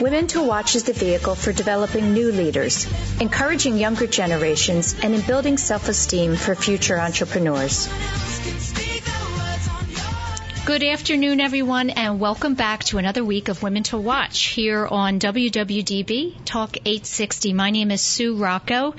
Women to Watch is the vehicle for developing new leaders, encouraging younger generations, and in building self-esteem for future entrepreneurs. Good afternoon, everyone, and welcome back to another week of Women to Watch here on WWDB Talk 860. My name is Sue Rocco,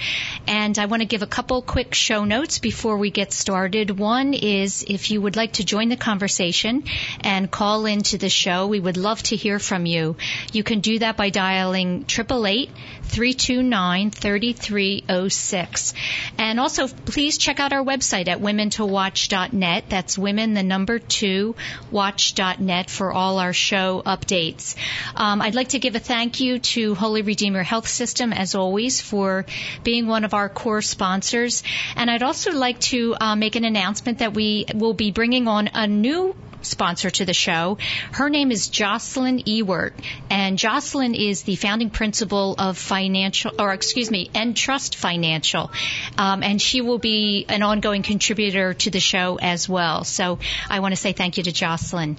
and I want to give a couple quick show notes before we get started. One is if you would like to join the conversation and call into the show, we would love to hear from you. You can do that by dialing 888 329 3306. And also, please check out our website at womentowatch.net. That's women, the number two, watch.net for all our show updates. Um, I'd like to give a thank you to Holy Redeemer Health System, as always, for being one of our core sponsors. And I'd also like to uh, make an announcement that we will be bringing on a new sponsor to the show. Her name is Jocelyn Ewert, and Jocelyn is the founding principal of Financial, or excuse me, Entrust Financial, um, and she will be an ongoing contributor to the show as well. So I want to say thank you to Jocelyn.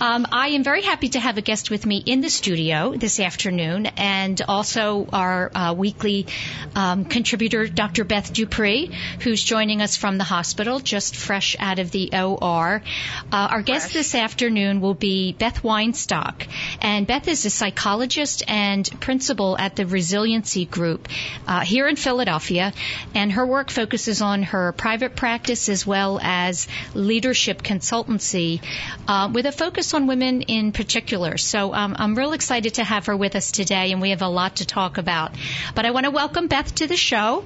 Um, I am very happy to have a guest with me in the studio this afternoon, and also our uh, weekly um, contributor, Dr. Beth Dupree, who's joining us from the hospital, just fresh out of the OR. Uh, our guest this afternoon will be Beth Weinstock, and Beth is a psychologist and principal at the Resiliency Group uh, here in Philadelphia, and her work focuses on her private practice as well as leadership consultancy, uh, with a focus on women in particular. So um, I'm real excited to have her with us today, and we have a lot to talk about. But I want to welcome Beth to the show.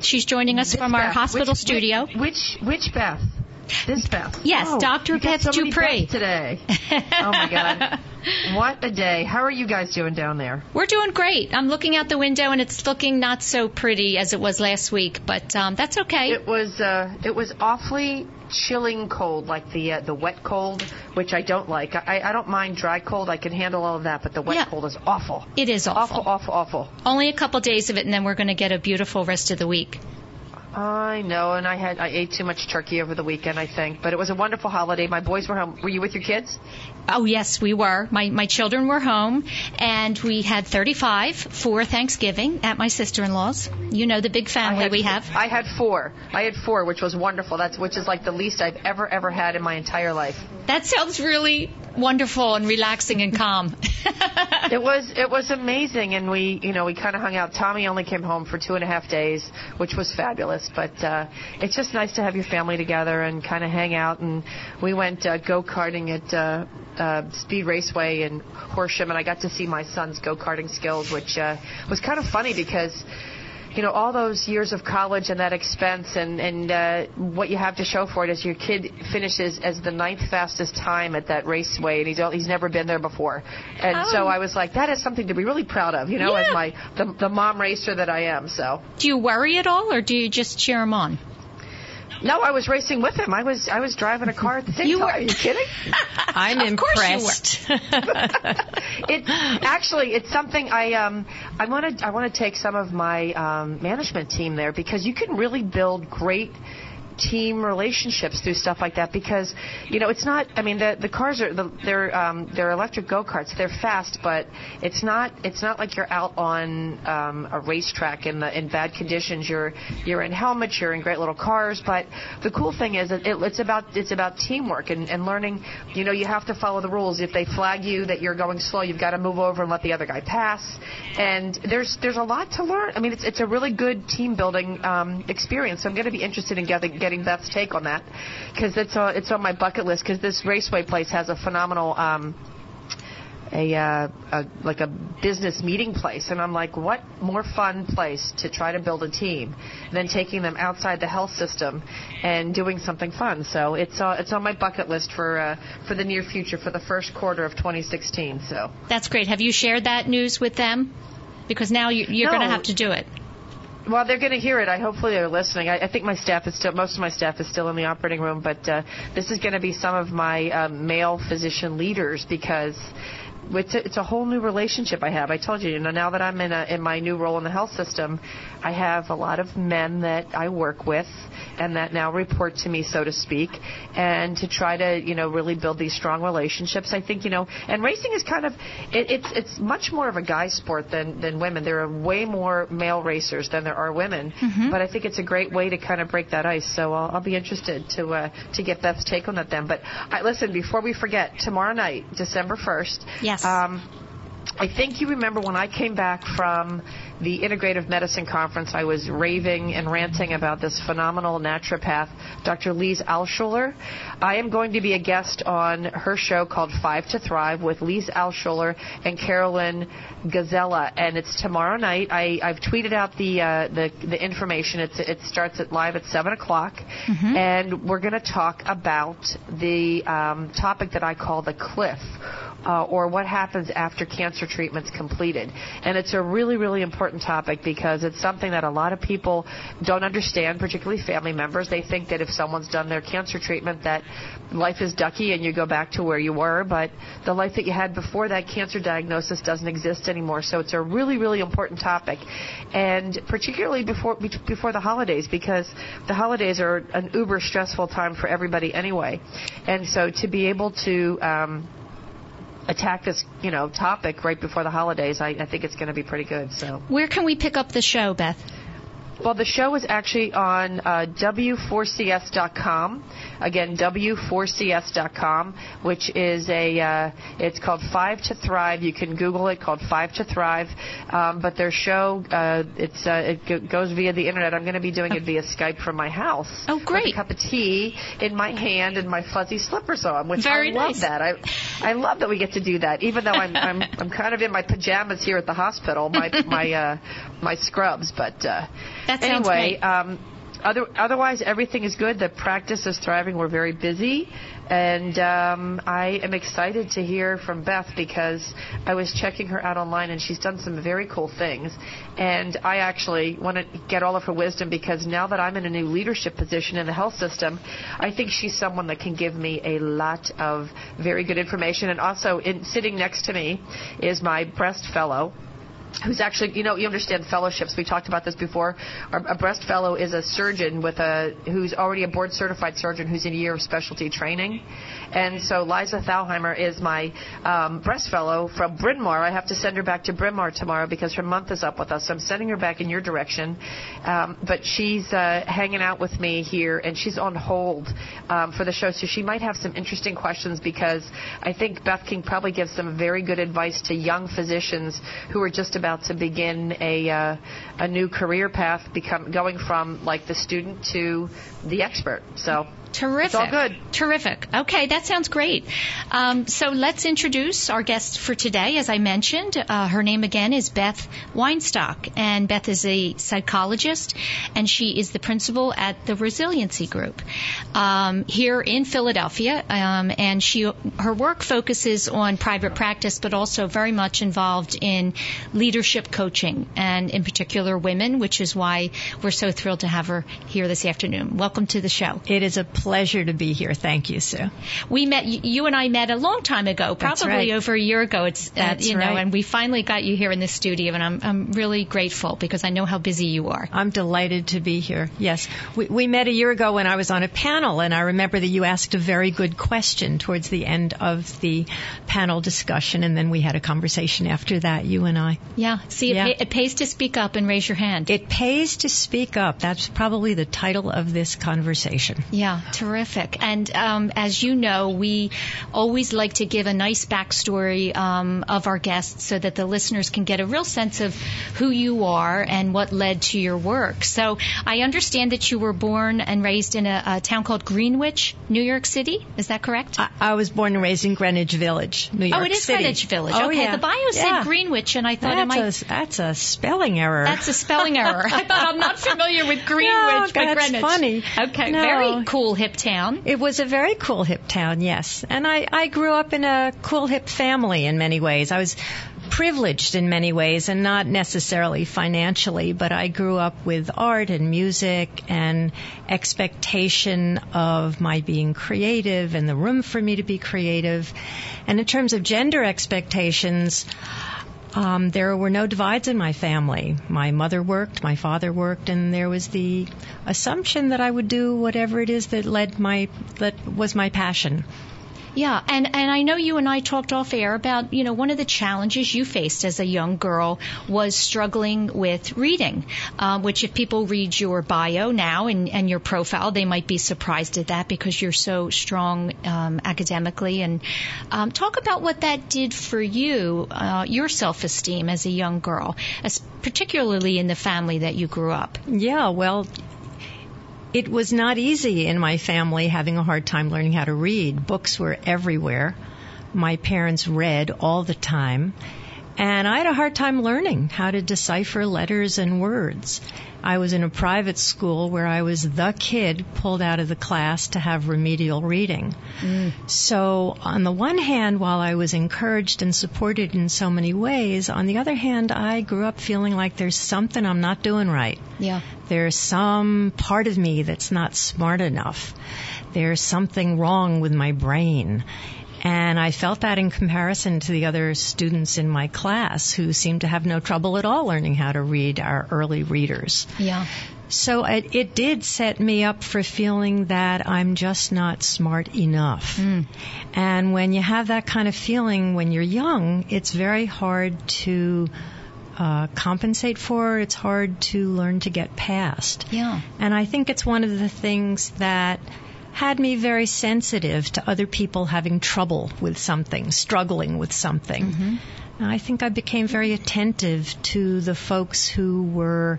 She's joining us This from our hospital Which- studio. Which which Beth? This Beth. Yes, Oh, Dr. Beth so. Beths today. Oh my God. What a day. How are you guys doing down there? We're doing great. I'm looking out the window and it's looking not so pretty as it was last week, but um, that's okay. It was uh, it was awfully chilling cold, like the uh, the wet cold, which I don't like. I, I don't mind dry cold. I can handle all of that, but the wet Yeah. cold is awful. It is awful. Awful, awful, awful. Only a couple days of it, and then we're going to get a beautiful rest of the week. I know, and I had I ate too much turkey over the weekend, I think. But it was a wonderful holiday. My boys were home. Were you with your kids? Oh yes, we were. My my children were home, and we had 35 for Thanksgiving at my sister-in-law's. You know the big family had we have. I had four. I had four, which was wonderful. That's which is like the least I've ever ever had in my entire life. That sounds really wonderful and relaxing and calm. It was it was amazing, and we you know we kind of hung out. Tommy only came home for two and a half days, which was fabulous. But uh, it's just nice to have your family together and kind of hang out. And we went uh, go karting at uh, uh, Speed Raceway in Horsham, and I got to see my son's go karting skills, which uh, was kind of funny because you know, all those years of college and that expense and, and uh, what you have to show for it is your kid finishes as the ninth fastest time at that raceway and he's, he's never been there before. And Oh. so I was like, that is something to be really proud of, you know, Yeah. as my, the, the mom racer that I am. So, do you worry at all, or do you just cheer him on? No, I was racing with him. I was, I was driving a car at the same You time. were- Are you kidding? I'm Of course you were. impressed. it actually it's something I um I want to I want to take some of my um, management team there because you can really build great team relationships through stuff like that because you know it's not I mean the the cars are the, they're um, they're electric go karts they're fast but it's not it's not like you're out on um, a racetrack in the in bad conditions. You're you're in helmets you're in great little cars. But the cool thing is that it, it's about it's about teamwork and, and learning. You know you have to follow the rules. If they flag you that you're going slow you've got to move over and let the other guy pass. And there's there's a lot to learn. I mean it's it's a really good team building um, experience. So I'm going to be interested in getting getting Beth's take on that because it's on it's on my bucket list because this raceway place has a phenomenal um, a, uh, a like a business meeting place and I'm like what more fun place to try to build a team than taking them outside the health system and doing something fun so it's uh, it's on my bucket list for uh, for the near future for the first quarter of 2016 so That's great. Have you shared that news with them? Because now you, you're No. going to have to do it. Well, they're going to hear it. I hopefully they're listening. I, I think my staff is still, most of my staff is still in the operating room, but uh, this is going to be some of my um, male physician leaders because it's a, it's a whole new relationship I have. I told you, you know, now that I'm in a, in my new role in the health system, I have a lot of men that I work with and that now report to me, so to speak, and to try to, you know, really build these strong relationships. I think, you know, and racing is kind of, it, it's it's much more of a guy sport than than women. There are way more male racers than there are women, Mm-hmm. but I think it's a great way to kind of break that ice. So I'll, I'll be interested to uh, to get Beth's take on that then. But I, listen, before we forget, tomorrow night, December first. Yes. Um, I think you remember when I came back from the Integrative Medicine Conference, I was raving and ranting about this phenomenal naturopath, Dr. Lise Alschuler. I am going to be a guest on her show called Five to Thrive with Lise Alschuler and Karolyn Gazella, and it's tomorrow night. I, I've tweeted out the, uh, the the information. It's, it starts at live at seven o'clock, and we're going to talk about the um, topic that I call the cliff uh, or what happens after cancer treatment's completed. And it's a really, really important topic because it's something that a lot of people don't understand, particularly family members. They think that if someone's done their cancer treatment, that life is ducky and you go back to where you were, but the life that you had before that cancer diagnosis doesn't exist anymore. So it's a really, really important topic, and particularly before before the holidays because the holidays are an uber stressful time for everybody anyway. And so to be able to um, attack this, you know, topic right before the holidays, I, I think it's going to be pretty good. So, Where can we pick up the show, Beth? Well, the show is actually on uh, w4cs.com. Again, w4cs.com, which is a, uh, it's called Five to Thrive. You can Google it, called Five to Thrive. Um, but their show, uh, it's uh, it go- goes via the internet. I'm going to be doing it via Skype from my house. Oh, great. With a cup of tea in my hand and my fuzzy slippers on, which Very I love nice. that. I, I love that we get to do that, even though I'm, I'm, I'm kind of in my pajamas here at the hospital, my, my, uh, my scrubs. But uh, That sounds anyway, great. um, other, otherwise everything is good. The practice is thriving. We're very busy, and um, I am excited to hear from Beth because I was checking her out online, and she's done some very cool things. And I actually want to get all of her wisdom because now that I'm in a new leadership position in the health system, I think she's someone that can give me a lot of very good information. And also, in, sitting next to me is my breast fellow who's actually, you know, you understand fellowships. We talked about this before. Our, a breast fellow is a surgeon with a who's already a board certified surgeon who's in a year of specialty training. And so Liza Thalheimer is my um, breast fellow from Bryn Mawr. I have to send her back to Bryn Mawr tomorrow because her month is up with us. So I'm sending her back in your direction. Um, but she's uh, hanging out with me here, and she's on hold um, for the show. So she might have some interesting questions because I think Beth King probably gives some very good advice to young physicians who are just about to begin a uh, a new career path, become going from like the student to the expert. So Terrific. It's all good. Terrific. Okay, that sounds great. Um, so let's introduce our guest for today. As I mentioned, uh, her name again is Beth Weinstock, and Beth is a psychologist, and she is the principal at the Resiliency Group um, here in Philadelphia. Um, and she her work focuses on private practice, but also very much involved in leadership coaching, and in particular women, which is why we're so thrilled to have her here this afternoon. Welcome to the show. It is a pleasure to be here. Thank you, Sue. We met you and I met a long time ago, probably right. over a year ago. It's uh, That's you know, right. and we finally got you here in the studio, and I'm I'm really grateful because I know how busy you are. I'm delighted to be here. Yes. We, we met a year ago when I was on a panel, and I remember that you asked a very good question towards the end of the panel discussion, and then we had a conversation after that, you and I. Yeah. See, Yeah. It, pay, it pays to speak up and raise your hand. It pays to speak up. That's probably the title of this conversation. Yeah, terrific. And um, as you know, we always like to give a nice backstory um, of our guests so that the listeners can get a real sense of who you are and what led to your work. So I understand that you were born and raised in a, a town called Greenwich, New York City. Is that correct? I, I was born and raised in Greenwich Village, New York oh, it is City. Greenwich Village. Oh, okay, yeah. the bio Yeah. said Greenwich, and I thought it That's might. a, that's a spelling error. That's a spelling error. I thought I'm not familiar with Greenwich, No, but that's Greenwich. funny. Okay, No. very cool hip town. It was a very cool hip town, yes. And I, I grew up in a cool hip family in many ways. I was privileged in many ways and not necessarily financially, but I grew up with art and music and expectation of my being creative and the room for me to be creative. And in terms of gender expectations, um, there were no divides in my family. My mother worked, my father worked, and there was the assumption that I would do whatever it is that led my that was my passion. Yeah, and and I know you and I talked off air about you know one of the challenges you faced as a young girl was struggling with reading, uh, which if people read your bio now and and your profile, they might be surprised at that because you're so strong um, academically. And um, talk about what that did for you, uh, your self esteem as a young girl, as particularly in the family that you grew up. Yeah, well, it was not easy in my family having a hard time learning how to read. Books were everywhere. My parents read all the time. And I had a hard time learning how to decipher letters and words. I was in a private school where I was the kid pulled out of the class to have remedial reading. Mm. So, on the one hand, while I was encouraged and supported in so many ways, on the other hand, I grew up feeling like there's something I'm not doing right. Yeah. There's some part of me that's not smart enough. There's something wrong with my brain. And I felt that in comparison to the other students in my class who seemed to have no trouble at all learning how to read our early readers. Yeah. So it, it did set me up for feeling that I'm just not smart enough. Mm. And when you have that kind of feeling when you're young, it's very hard to uh, compensate for. It's hard to learn to get past. Yeah. And I think it's one of the things that had me very sensitive to other people having trouble with something, struggling with something. Mm-hmm. I think I became very attentive to the folks who were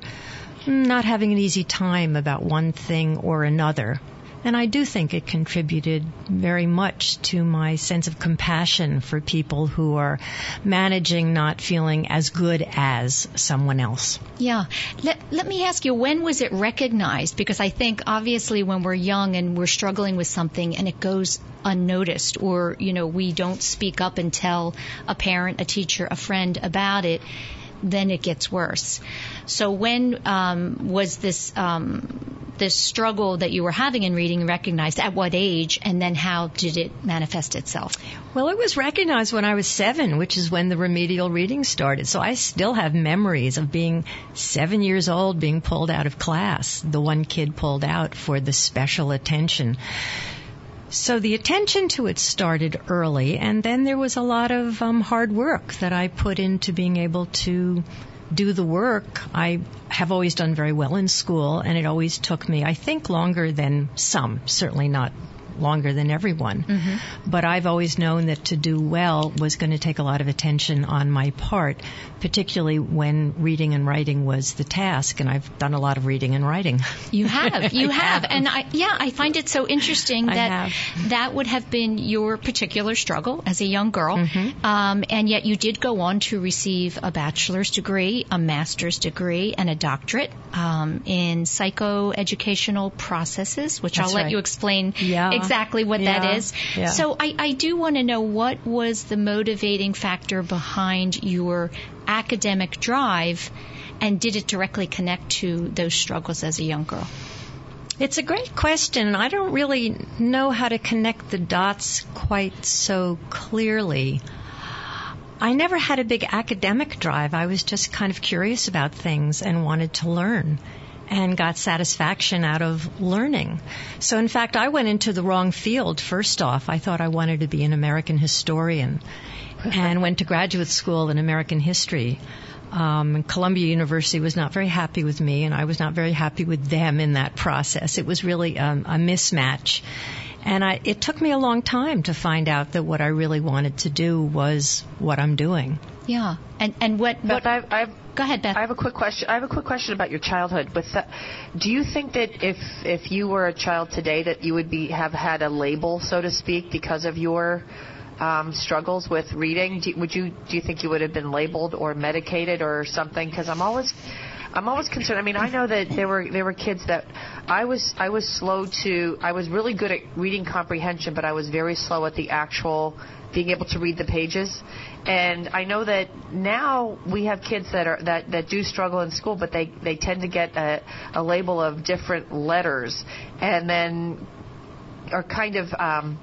not having an easy time about one thing or another. And I do think it contributed very much to my sense of compassion for people who are managing not feeling as good as someone else. Yeah. Let, let me ask you, when was it recognized? Because I think obviously when we're young and we're struggling with something and it goes unnoticed or, you know, we don't speak up and tell a parent, a teacher, a friend about it, then it gets worse. So when um, was this um, this struggle that you were having in reading recognized? At what age, and then how did it manifest itself? Well, it was recognized when I was seven, which is when the remedial reading started. So I still have memories of being seven years old, being pulled out of class. The one kid pulled out for the special attention. So the attention to it started early, and then there was a lot of um, hard work that I put into being able to do the work. I have always done very well in school, and it always took me, I think, longer than some, certainly not longer than everyone. Mm-hmm. But I've always known that to do well was going to take a lot of attention on my part, particularly when reading and writing was the task. And I've done a lot of reading and writing. You have, you have. have. and I, yeah, I find it so interesting that that would have been your particular struggle as a young girl, mm-hmm. um, and yet you did go on to receive a bachelor's degree, a master's degree, and a doctorate um, in psychoeducational processes, which That's I'll let right. you explain yeah. Exactly what yeah. that is. Yeah. So I, I do want to know what was the motivating factor behind your academic drive, and did it directly connect to those struggles as a young girl? It's a great question. I don't really know how to connect the dots quite so clearly. I never had a big academic drive. I was just kind of curious about things and wanted to learn and got satisfaction out of learning. So in fact, I went into the wrong field first off. I thought I wanted to be an American historian and went to graduate school in American history. Um, Columbia University was not very happy with me, and I was not very happy with them in that process. It was really um, a mismatch. And I, it took me a long time to find out that what I really wanted to do was what I'm doing. Yeah. And and what? Beth, what I've, I've, go ahead, Beth. I have a quick question. I have a quick question about your childhood. With that, do you think that if if you were a child today, that you would be have had a label, so to speak, because of your um, struggles with reading? Do, would you do you think you would have been labeled or medicated or something? Because I'm always I'm always concerned. I mean, I know that there were there were kids that I was I was slow to I was really good at reading comprehension, but I was very slow at the actual being able to read the pages. And I know that now we have kids that are that, that do struggle in school, but they they tend to get a, a label of different letters, and then are kind of um,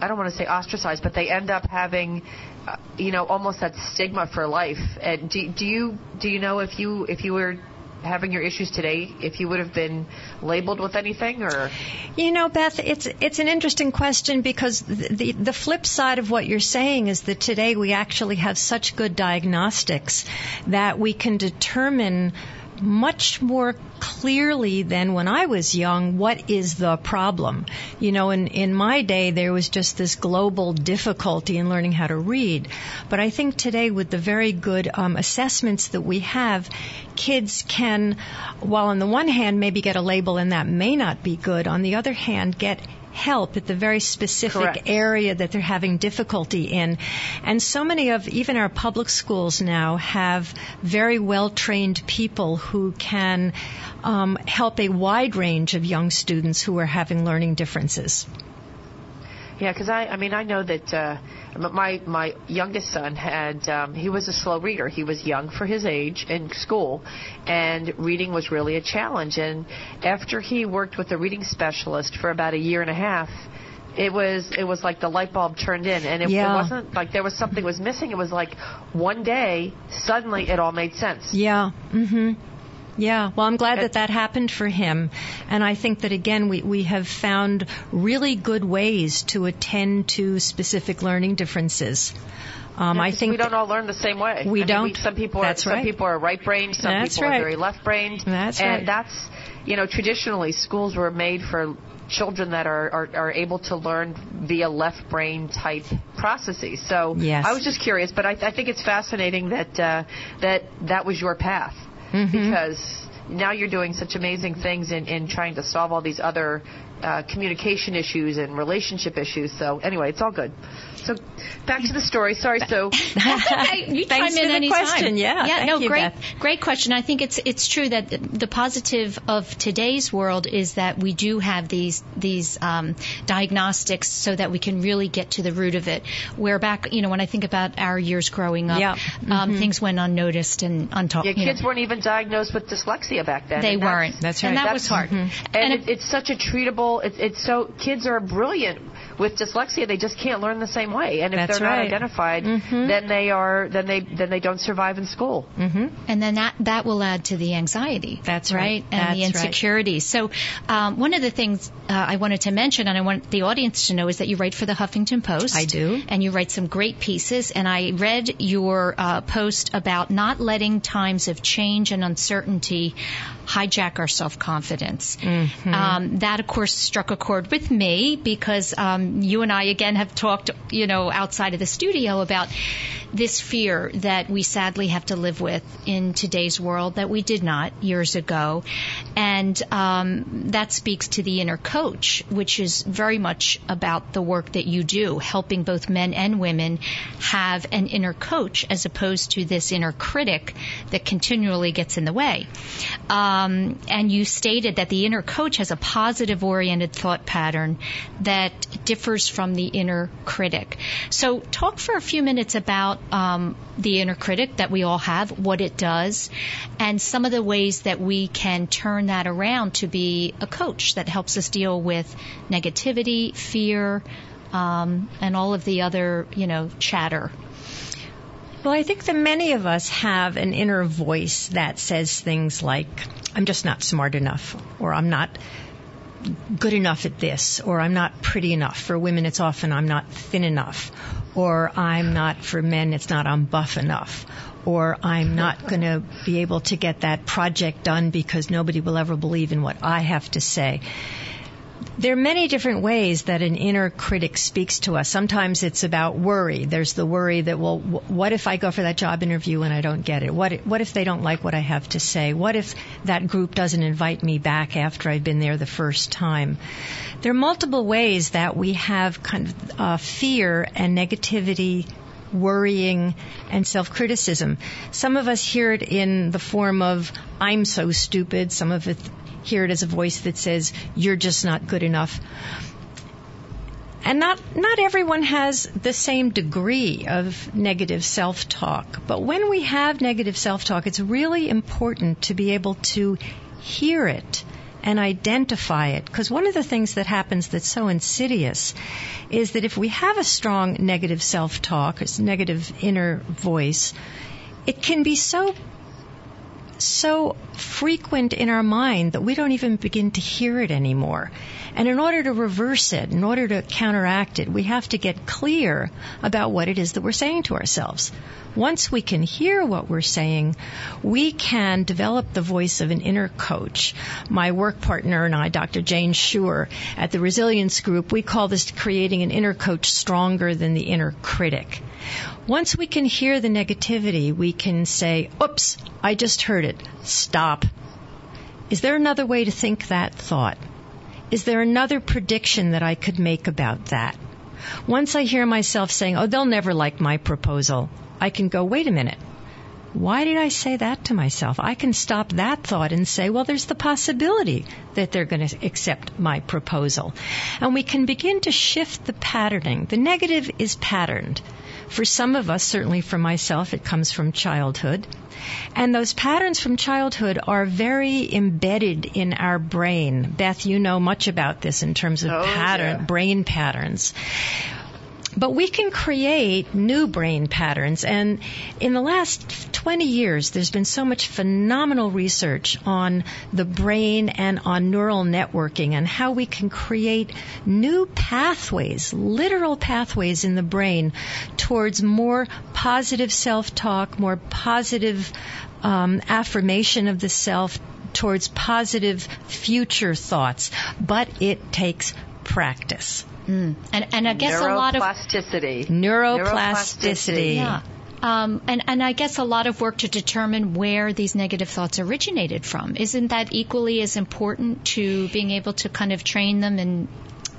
I don't want to say ostracized, but they end up having, uh, you know, almost that stigma for life. And do, do you do you know if you if you were having your issues today, if you would have been labeled with anything, or? You know, Beth, it's it's an interesting question because the, the the flip side of what you're saying is that today we actually have such good diagnostics that we can determine much more clearly than when I was young what is the problem. You know, in, in my day, there was just this global difficulty in learning how to read. But I think today, with the very good um, assessments that we have, kids can, while on the one hand maybe get a label and that may not be good, on the other hand, get help at the very specific Correct. area that they're having difficulty in. And so many of even our public schools now have very well trained people who can um, help a wide range of young students who are having learning differences. Yeah, because I, I mean, I know that uh, my my youngest son had um, he was a slow reader. He was young for his age in school, and reading was really a challenge. And after he worked with a reading specialist for about a year and a half, it was it was like the light bulb turned in, and it, Yeah. it wasn't like there was something was missing. It was like one day suddenly it all made sense. Yeah. Mhm. Yeah, well, I'm glad that that happened for him. And I think that again, we, we have found really good ways to attend to specific learning differences. Um, Yeah, I think we don't all learn the same way. We I mean, don't. some people are That's some right. people are right-brained. Some That's people right. are very left-brained. That's and right. that's you know traditionally schools were made for children that are, are, are able to learn via left brain type processes. So Yes. I was just curious, but I, I think it's fascinating that uh, that that was your path Mm-hmm. because now you're doing such amazing things in, in trying to solve all these other uh, communication issues and relationship issues. So anyway, it's all good. So back to the story. Sorry, so Hey, you Thanks chime in for the anytime. question. Yeah, yeah. thank no, you, great, Beth. great question. I think it's it's true that the, the positive of today's world is that we do have these these um, diagnostics so that we can really get to the root of it. Where back, you know, when I think about our years growing up, Yeah. um, Mhm. things went unnoticed and untalked. yeah, you know. kids weren't even diagnosed with dyslexia back then. They and weren't. That's And right. that was hard. And, And it, it's such a treatable. It's, it's so kids are brilliant with dyslexia. They just can't learn the same way. And if That's they're not right. identified, Mhm. then they are then they then they don't survive in school. hmm and then that that will add to the anxiety. That's right, right. and the That's right. insecurity. So, um, one of the things uh, I wanted to mention, and I want the audience to know, is that you write for the Huffington Post. I do. and you write some great pieces. And I read your uh, post about not letting times of change and uncertainty hijack our self confidence. Mm-hmm. Um, that, of course, struck a chord with me because um, you and I again have talked, you know, outside of the studio about this fear that we sadly have to live with in today's world that we did not years ago, and um, that speaks to the inner coach, which is very much about the work that you do, helping both men and women have an inner coach as opposed to this inner critic that continually gets in the way. Um, and you stated that the inner coach has a positive oriented thought pattern that differs from the inner critic. So, talk for a few minutes about um, the inner critic that we all have, what it does, and some of the ways that we can turn that around to be a coach that helps us deal with negativity, fear, um, and all of the other, you know, chatter. Well, I think that many of us have an inner voice that says things like, I'm just not smart enough, or I'm not good enough at this, or I'm not pretty enough. For women, it's often I'm not thin enough, or I'm not, for men, it's not I'm buff enough, or I'm not going to be able to get that project done because nobody will ever believe in what I have to say. There are many different ways that an inner critic speaks to us. Sometimes it's about worry. There's the worry that, well, what if I go for that job interview and I don't get it? What what if they don't like what I have to say? What if that group doesn't invite me back after I've been there the first time? There are multiple ways that we have kind of uh, fear and negativity worrying and self-criticism. Some of us hear it in the form of I'm so stupid. Some of us hear it as a voice that says you're just not good enough. And not, not everyone has the same degree of negative self-talk. But when we have negative self-talk, it's really important to be able to hear it and identify it. Because one of the things that happens that's so insidious is that if we have a strong negative self-talk, a negative inner voice, it can be so so frequent in our mind that we don't even begin to hear it anymore. And in order to reverse it, in order to counteract it, we have to get clear about what it is that we're saying to ourselves. Once we can hear what we're saying, we can develop the voice of an inner coach. My work partner and I, Dr. Jane Shure, at the Resilience Group, we call this creating an inner coach stronger than the inner critic. Once we can hear the negativity, we can say, oops, I just heard it. Stop. Is there another way to think that thought? Is there another prediction that I could make about that? Once I hear myself saying, oh, they'll never like my proposal, I can go, wait a minute. Why did I say that to myself? I can stop that thought and say, well, there's the possibility that they're going to accept my proposal. And we can begin to shift the patterning. The negative is patterned. For some of us, certainly for myself, it comes from childhood. And those patterns from childhood are very embedded in our brain. Beth, you know much about this in terms of oh, pattern, yeah. brain patterns. But we can create new brain patterns. And in the last 20 years, there's been so much phenomenal research on the brain and on neural networking and how we can create new pathways, literal pathways in the brain towards more positive self-talk, more positive um, affirmation of the self, towards positive future thoughts. But it takes practice. Mm. And and I guess a lot of neuroplasticity. Neuroplasticity. Yeah. Um, and, and I guess a lot of work to determine where these negative thoughts originated from. Isn't that equally as important to being able to kind of train them and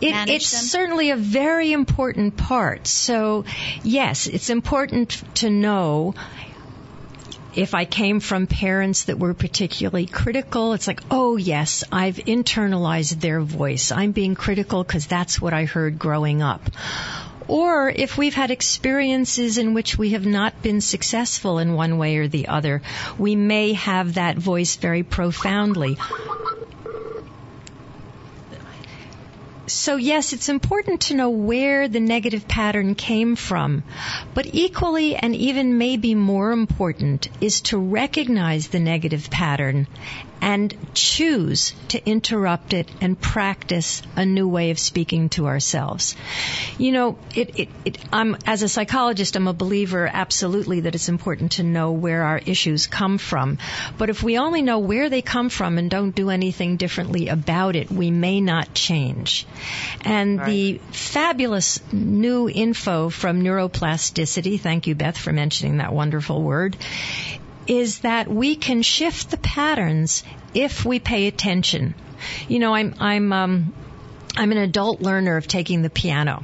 it, manage it's them? certainly a very important part. So, yes, it's important to know if I came from parents that were particularly critical, it's like, oh yes, I've internalized their voice. I'm being critical because that's what I heard growing up. Or if we've had experiences in which we have not been successful in one way or the other, we may have that voice very profoundly. So yes, it's important to know where the negative pattern came from. But equally and even maybe more important is to recognize the negative pattern and choose to interrupt it and practice a new way of speaking to ourselves. You know, it, it, it, I'm, as a psychologist, I'm a believer absolutely that it's important to know where our issues come from. But if we only know where they come from and don't do anything differently about it, we may not change. And Right. the fabulous new info from neuroplasticity, thank you Beth for mentioning that wonderful word, is that we can shift the patterns if we pay attention. You know, I'm I'm um, I'm an adult learner of taking the piano.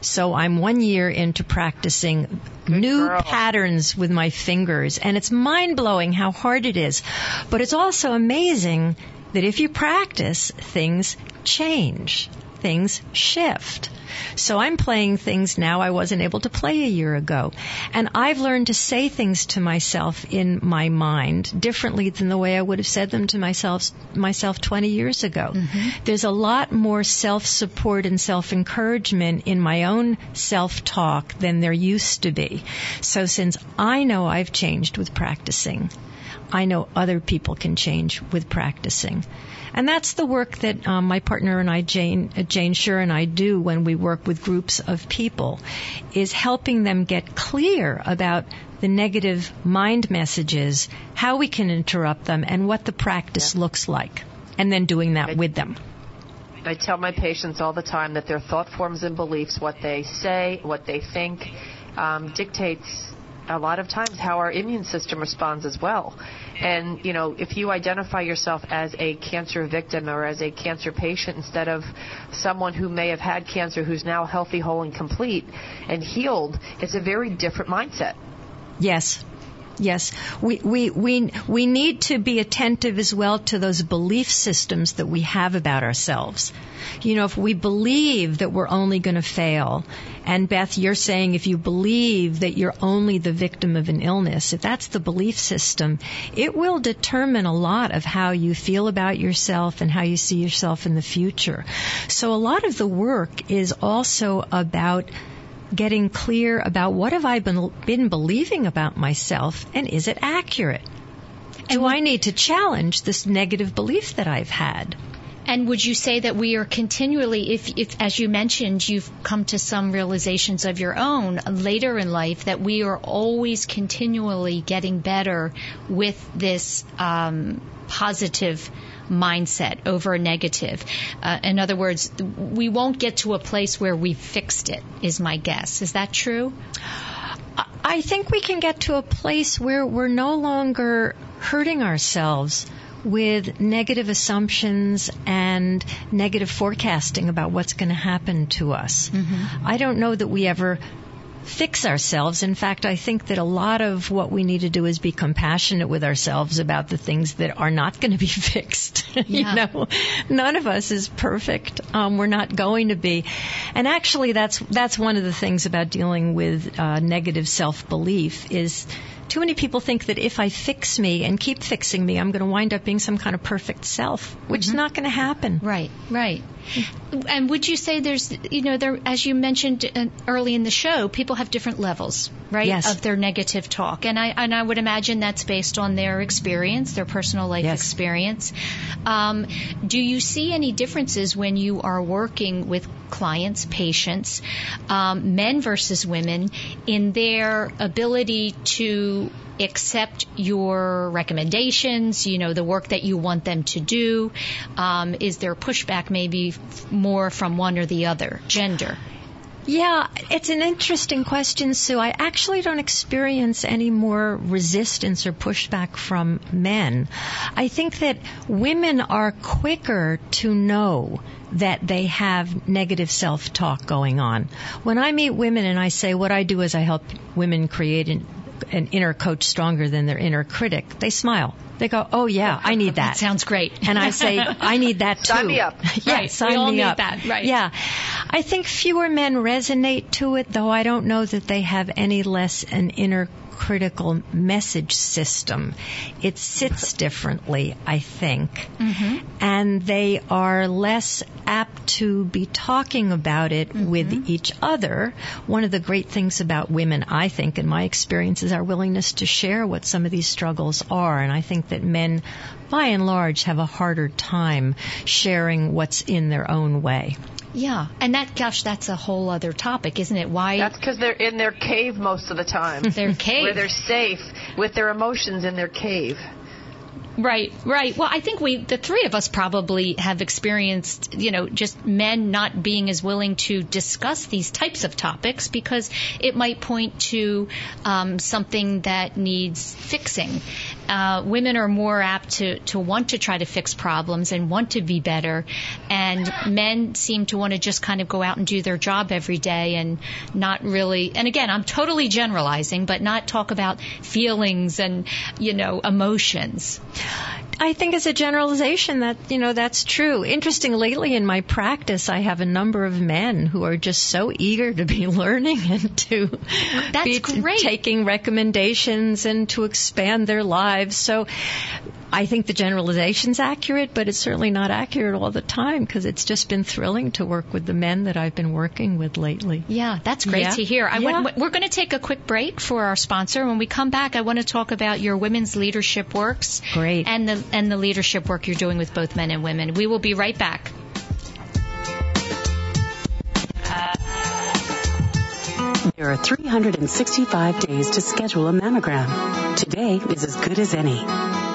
So I'm one year into practicing new girl. patterns with my fingers and it's mind blowing how hard it is. But it's also amazing that if you practice, things change. Things shift. So I'm playing things now I wasn't able to play a year ago. And I've learned to say things to myself in my mind differently than the way I would have said them to myself myself 20 years ago. Mm-hmm. There's a lot more self-support and self-encouragement in my own self-talk than there used to be. So since I know I've changed with practicing, I know other people can change with practicing. And that's the work that um, my partner and I, Jane, uh, Jane Shure and I do when we work with groups of people, is helping them get clear about the negative mind messages, how we can interrupt them, and what the practice looks like. And then doing that with them. I tell my patients all the time that their thought forms and beliefs, what they say, what they think, um, dictates a lot of times how our immune system responds as well. And, you know, if you identify yourself as a cancer victim or as a cancer patient instead of someone who may have had cancer who's now healthy, whole, and complete and healed, it's a very different mindset. Yes. Yes, we, we, we, we need to be attentive as well to those belief systems that we have about ourselves. You know, if we believe that we're only going to fail, and Beth, you're saying if you believe that you're only the victim of an illness, if that's the belief system, it will determine a lot of how you feel about yourself and how you see yourself in the future. So a lot of the work is also about getting clear about what have I been, been believing about myself and is it accurate? Do I need to challenge this negative belief that I've had? And would you say that we are continually, if, if, as you mentioned, you've come to some realizations of your own later in life, that we are always continually getting better with this um, positive mindset over a negative. Uh, in other words, we won't get to a place where we've fixed it, is my guess. Is that true? I think we can get to a place where we're no longer hurting ourselves with negative assumptions and negative forecasting about what's going to happen to us. Mm-hmm. I don't know that we ever fix ourselves. In fact, I think that a lot of what we need to do is be compassionate with ourselves about the things that are not going to be fixed. Yeah. you know, none of us is perfect. Um, we're not going to be. And actually, that's that's one of the things about dealing with uh, negative self belief is too many people think that if I fix me and keep fixing me, I'm going to wind up being some kind of perfect self, which mm-hmm. is not going to happen. Right, right. And would you say there's, you know, there, as you mentioned uh, early in the show, people have different levels, right, yes. of their negative talk, and I and I would imagine that's based on their experience, their personal life yes. experience. Um, do you see any differences when you are working with clients, patients, um, men versus women, in their ability to accept your recommendations, you know, the work that you want them to do? Um, is there pushback maybe more from one or the other gender? Yeah, it's an interesting question, Sue. I actually don't experience any more resistance or pushback from men. I think that women are quicker to know that they have negative self-talk going on. When I meet women and I say what I do is I help women create an, an inner coach stronger than their inner critic, they smile. They go, "Oh yeah, I need that." that sounds great. And I say, "I need that too." Sign me up. yeah, right. sign we all me need up. that. Right. Yeah. I think fewer men resonate to it, though I don't know that they have any less an inner critical message system. It sits differently, I think. Mm-hmm. And they are less apt to be talking about it mm-hmm. with each other. One of the great things about women, I think, in my experience, is our willingness to share what some of these struggles are. And I think that men, by and large, have a harder time sharing what's in their own way. Yeah, and that, gosh, that's a whole other topic, isn't it? Why? That's because they're in their cave most of the time. their cave. Where they're safe with their emotions in their cave. Right, right. Well, I think we, the three of us probably have experienced, you know, just men not being as willing to discuss these types of topics because it might point to um, something that needs fixing. Uh, women are more apt to, to want to try to fix problems and want to be better, and men seem to want to just kind of go out and do their job every day and not really. And again, I'm totally generalizing, but not talk about feelings and you know emotions. I think as a generalization that, you know, that's true. Interesting, lately in my practice, I have a number of men who are just so eager to be learning and to that's be great. taking recommendations and to expand their lives. So I think the generalization's accurate, but it's certainly not accurate all the time because it's just been thrilling to work with the men that I've been working with lately. Yeah, that's great yeah. to hear. I yeah. want, we're going to take a quick break for our sponsor. When we come back, I want to talk about your women's leadership works. Great. And the and the leadership work you're doing with both men and women. We will be right back. There are 365 days to schedule a mammogram. Today is as good as any.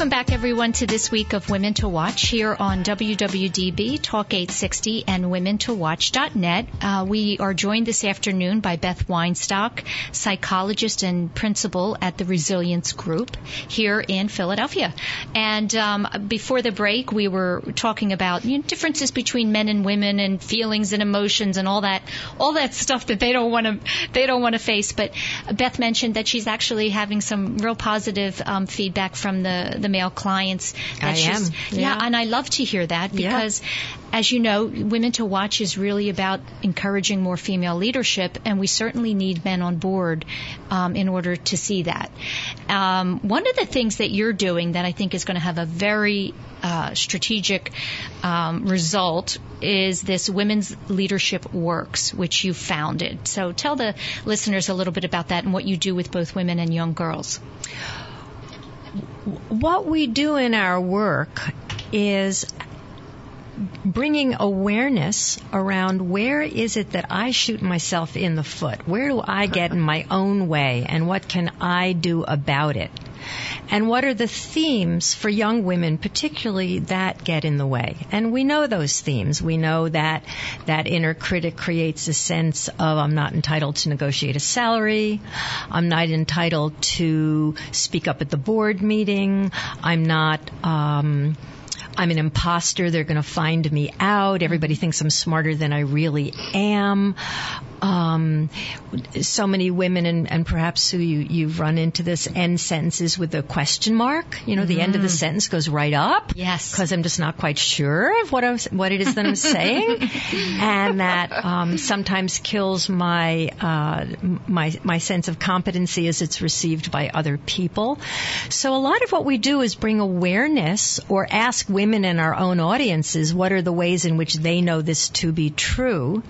Welcome back, everyone, to this week of Women to Watch here on WWDB Talk 860 and WomenToWatch.net. Uh, we are joined this afternoon by Beth Weinstock, psychologist and principal at the Resilience Group here in Philadelphia. And um, before the break, we were talking about you know, differences between men and women and feelings and emotions and all that, all that stuff that they don't want to, they don't want to face. But Beth mentioned that she's actually having some real positive um, feedback from the the male clients. That I am. Yeah. Yeah. and I love to hear that because, as you know, Women to Watch is really about encouraging more female leadership, and we certainly need men on board um, in order to see that. Um, one of the things that you're doing that I think is going to have a very uh, strategic um, result is this Women's Leadership Works, which you founded. So tell the listeners a little bit about that and what you do with both women and young girls. What we do in our work is bringing awareness around where is it that I shoot myself in the foot? Where do I get in my own way and what can I do about it? And what are the themes for young women, particularly that get in the way? And we know those themes. We know that that inner critic creates a sense of I'm not entitled to negotiate a salary. I'm not entitled to speak up at the board meeting. I'm not, um, I'm an imposter. They're going to find me out. Everybody thinks I'm smarter than I really am. Um, so many women, and, and perhaps who you, you've run into this, end sentences with a question mark. You know, the end of the sentence goes right up. Yes. Because I'm just not quite sure of what, I was, what it is that I'm saying. and that um, sometimes kills my, uh, my, my sense of competency as it's received by other people. So a lot of what we do is bring awareness or ask women in our own audiences what are the ways in which they know this to be true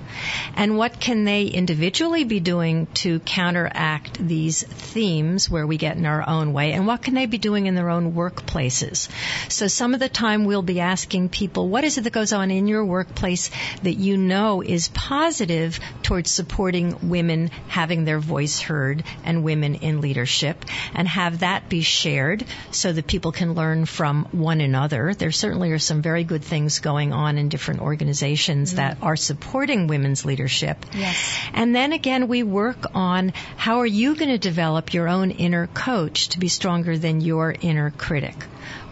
and what can they individually be doing to counteract these themes where we get in our own way and what can they be doing in their own workplaces. So some of the time we'll be asking people what is it that goes on in your workplace that you know is positive towards supporting women having their voice heard and women in leadership and have that be shared so that people can learn from one another. There certainly are some very good things going on in different organizations mm-hmm. that are supporting women's leadership. Yes. And then again, we work on how are you going to develop your own inner coach to be stronger than your inner critic?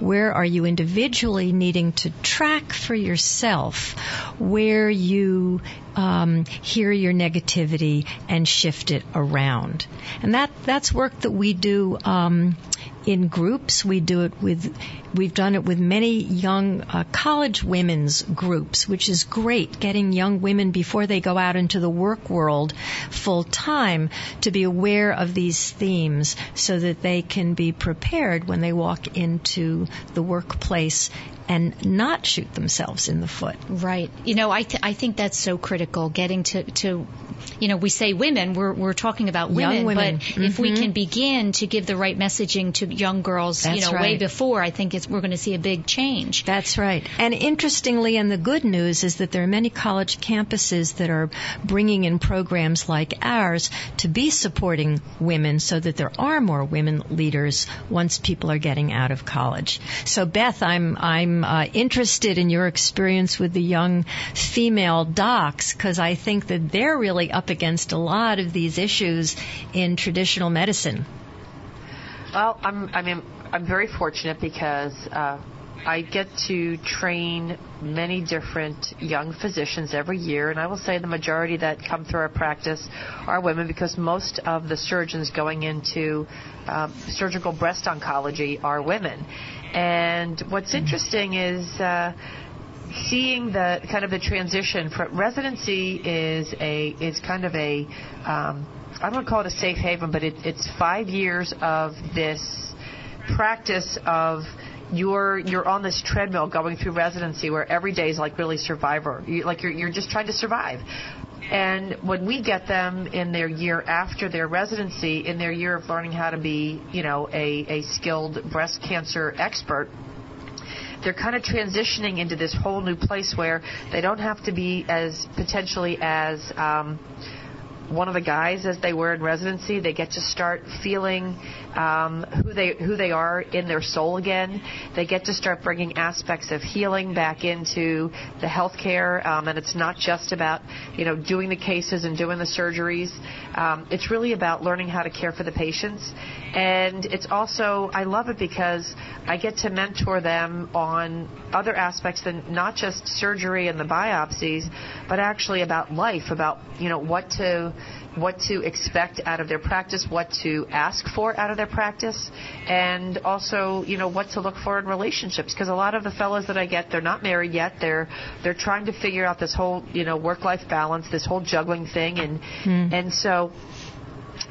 Where are you individually needing to track for yourself where you um, hear your negativity and shift it around? And that that's work that we do. Um, in groups. We do it with, we've done it with many young uh, college women's groups, which is great, getting young women before they go out into the work world full time to be aware of these themes so that they can be prepared when they walk into the workplace and not shoot themselves in the foot. Right. You know, I th- I think that's so critical. Getting to to, you know, we say women. We're we're talking about women, Young women. but if we Mhm. can begin to give the right messaging to young girls, you That's know, way before, I think it's, we're going to see a big change. That's right. And interestingly, and the good news is that there are many college campuses that are bringing in programs like ours to be supporting women so that there are more women leaders once people are getting out of college. So Beth, I'm, I'm uh, interested in your experience with the young female docs because I think that they're really up against a lot of these issues in traditional medicine. Well, I'm, I mean, I'm very fortunate because uh, I get to train many different young physicians every year, and I will say the majority that come through our practice are women because most of the surgeons going into um, surgical breast oncology are women. And what's interesting is. Uh, seeing the kind of the transition from residency is a is kind of a um, I don't want to call it a safe haven, but it, it's five years of this practice of you're you're on this treadmill going through residency where every day is like really survivor. You, like you're you're just trying to survive. And when we get them in their year after their residency, in their year of learning how to be, you know, a, a skilled breast cancer expert, they're kind of transitioning into this whole new place where they don't have to be as potentially as um, one of the guys as they were in residency. They get to start feeling um, who they who they are in their soul again. They get to start bringing aspects of healing back into the healthcare, um, and it's not just about you know doing the cases and doing the surgeries. Um, it's really about learning how to care for the patients, and it's also I love it because I get to mentor them on other aspects than not just surgery and the biopsies, but actually about life, about you know what to what to expect out of their practice, what to ask for out of their practice, and also, you know, what to look for in relationships. Because a lot of the fellows that I get, they're not married yet. They're they're trying to figure out this whole, you know, work-life balance, this whole juggling thing, and mm. and so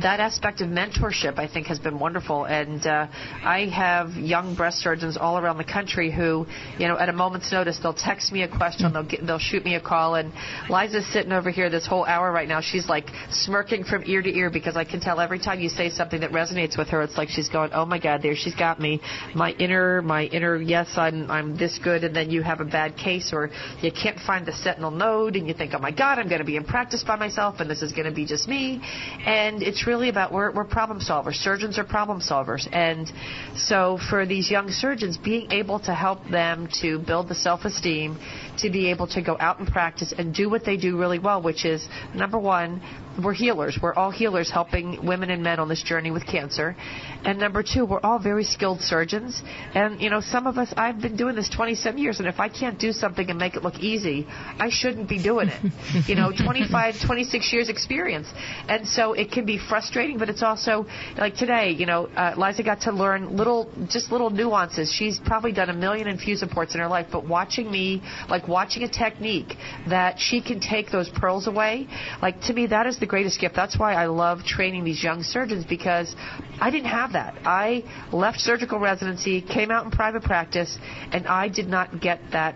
that aspect of mentorship, I think, has been wonderful. And uh, I have young breast surgeons all around the country who, you know, at a moment's notice, they'll text me a question, they'll get, they'll shoot me a call. And Liza's sitting over here this whole hour right now. She's like smirking from ear to ear because I can tell every time you say something that resonates with her, it's like she's going, "Oh my God, there she's got me." My inner, my inner, yes, I'm I'm this good, and then you have a bad case, or you can't find the sentinel node, and you think, "Oh my God, I'm going to be in practice by myself, and this is going to be just me," and it's really about we're, we're problem solvers. Surgeons are problem solvers. And so for these young surgeons, being able to help them to build the self-esteem, to be able to go out and practice and do what they do really well, which is number one, we're healers. We're all healers helping women and men on this journey with cancer. And number two, we're all very skilled surgeons. And, you know, some of us, I've been doing this 27 years, and if I can't do something and make it look easy, I shouldn't be doing it. you know, 25, 26 years experience. And so it can be frustrating, but it's also, like today, you know, uh, Liza got to learn little, just little nuances. She's probably done a million infusion ports in her life, but watching me, like watching a technique that she can take those pearls away, like to me, that is the greatest gift. That's why I love training these young surgeons because I didn't have that. I left surgical residency, came out in private practice, and I did not get that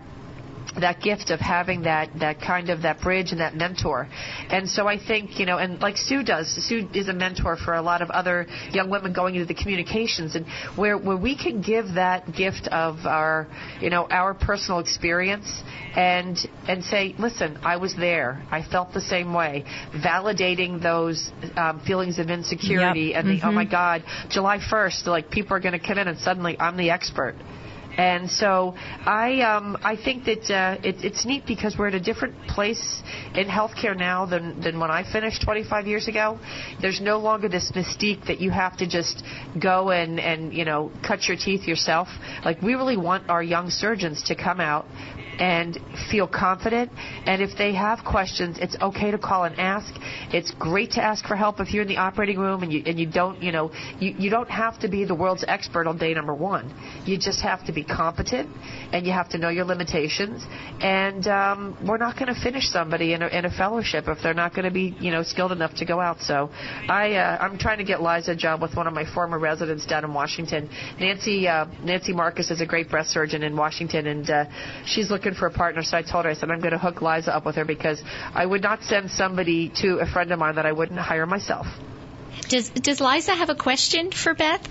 that gift of having that that kind of that bridge and that mentor. And so I think, you know, and like Sue does, Sue is a mentor for a lot of other young women going into the communications and where where we can give that gift of our, you know, our personal experience and and say, listen, I was there. I felt the same way. Validating those um, feelings of insecurity yep. and the mm-hmm. oh my God, July 1st, like people are going to come in and suddenly I'm the expert. And so I um, I think that uh, it, it's neat because we're at a different place in healthcare now than than when I finished 25 years ago. There's no longer this mystique that you have to just go and and you know cut your teeth yourself. Like we really want our young surgeons to come out and feel confident. And if they have questions, it's okay to call and ask. It's great to ask for help if you're in the operating room and you and you don't, you know, you, you don't have to be the world's expert on day number one. You just have to be competent and you have to know your limitations. And um, we're not going to finish somebody in a, in a fellowship if they're not going to be, you know, skilled enough to go out. So I uh, I'm trying to get Liza a job with one of my former residents down in Washington. Nancy uh, Nancy Marcus is a great breast surgeon in Washington, and uh, she's looking looking for a partner, so I told her, I said, I'm going to hook Liza up with her because I would not send somebody to a friend of mine that I wouldn't hire myself. Does Does Liza have a question for Beth?